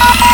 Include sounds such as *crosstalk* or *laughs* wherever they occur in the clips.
Ha *laughs* ha!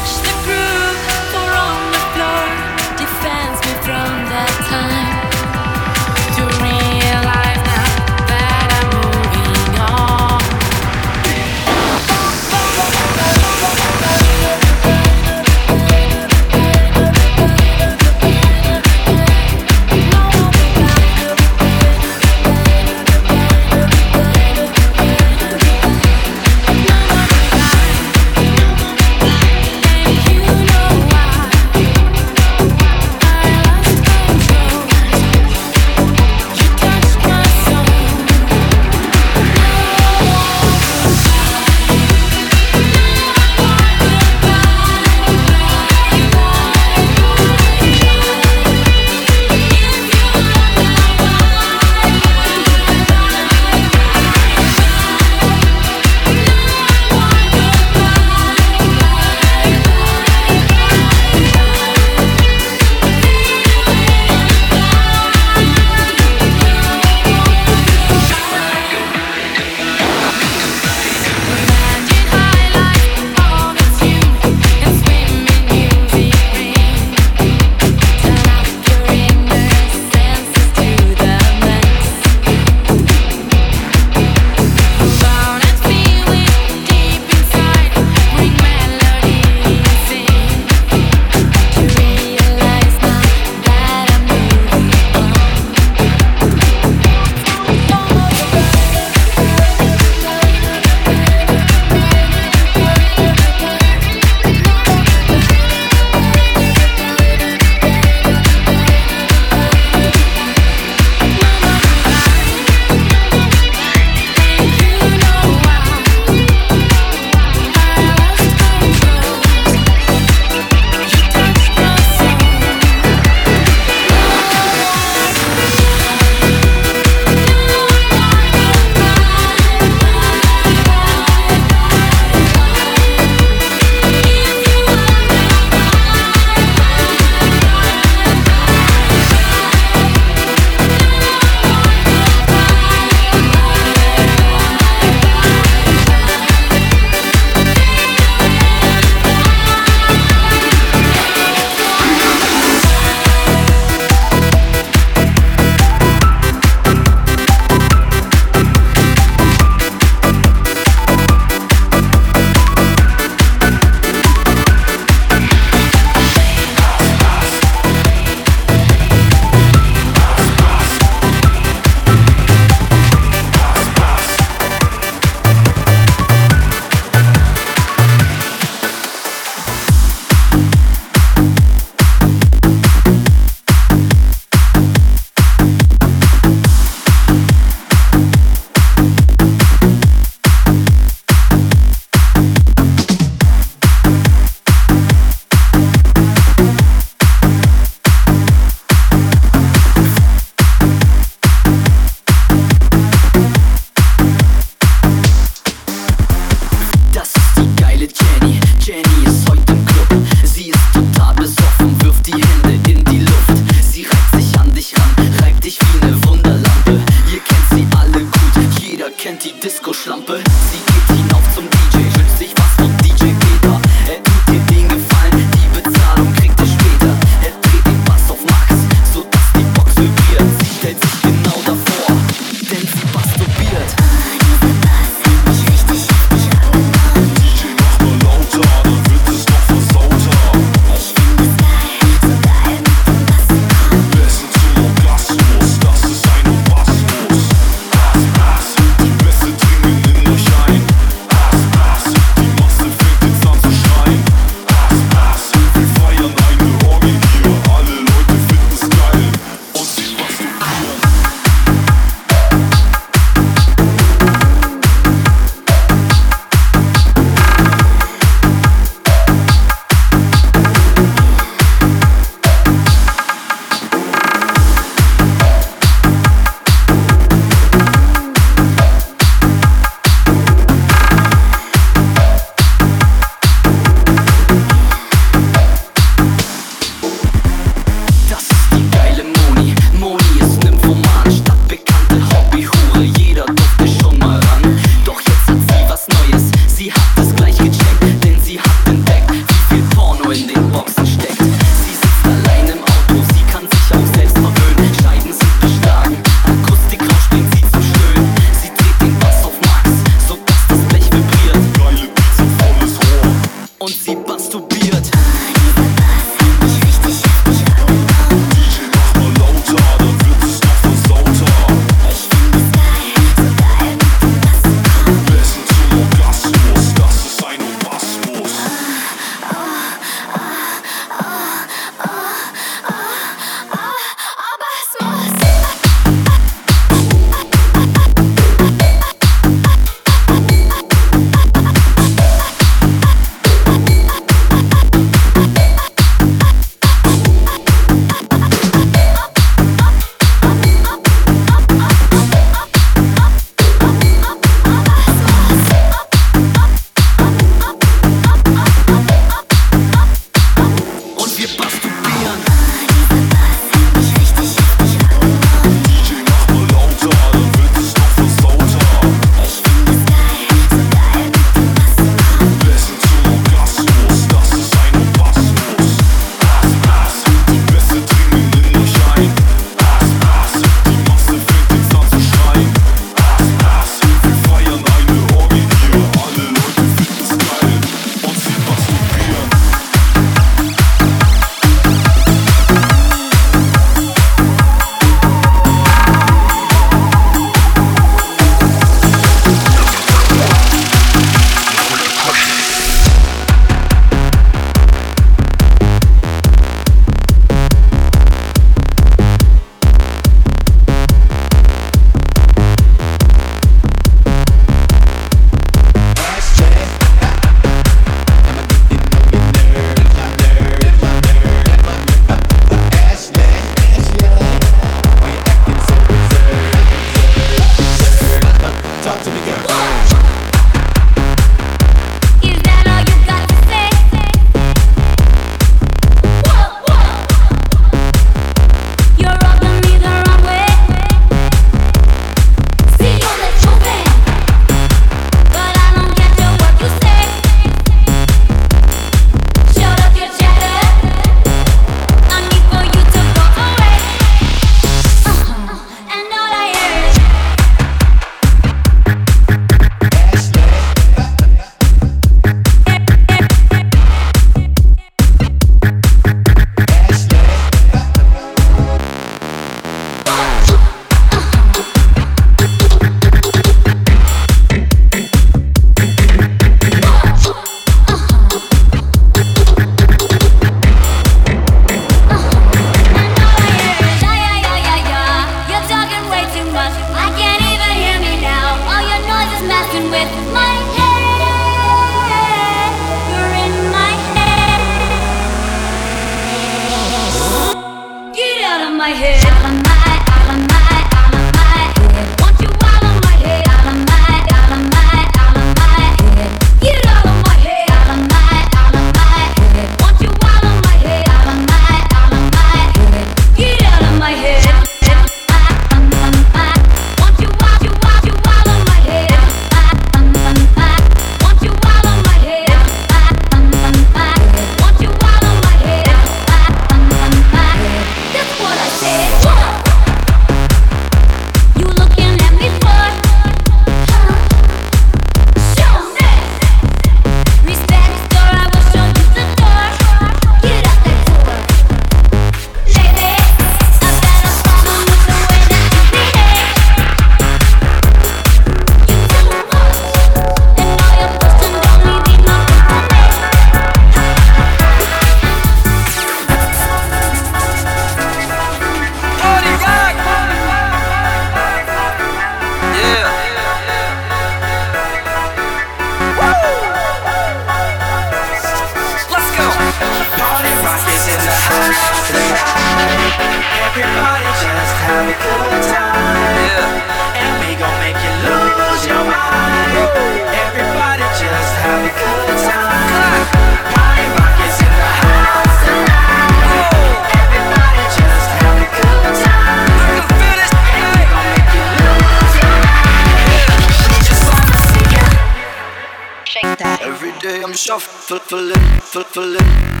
shuffle, shuffle, shuffle, shuffle.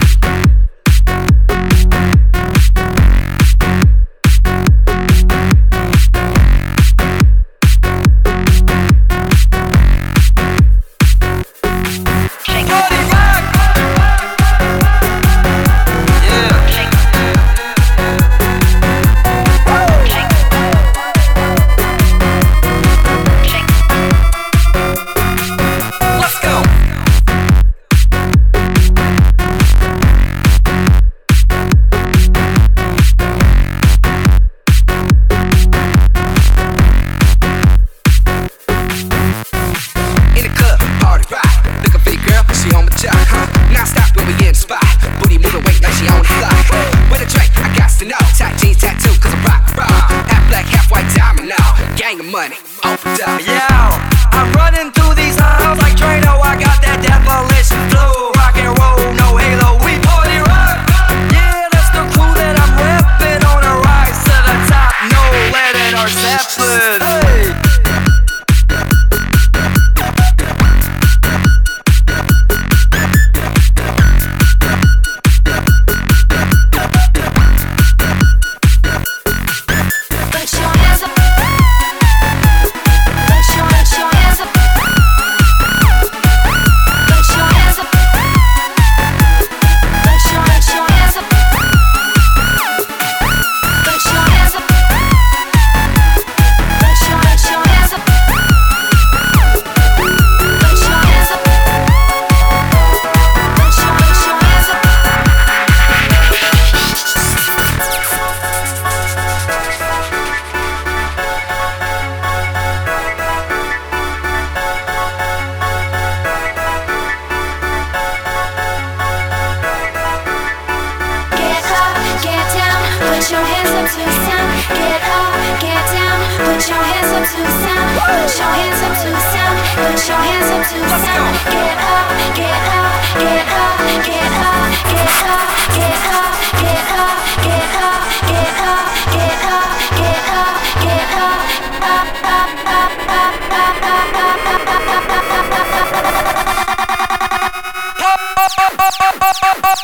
Oh!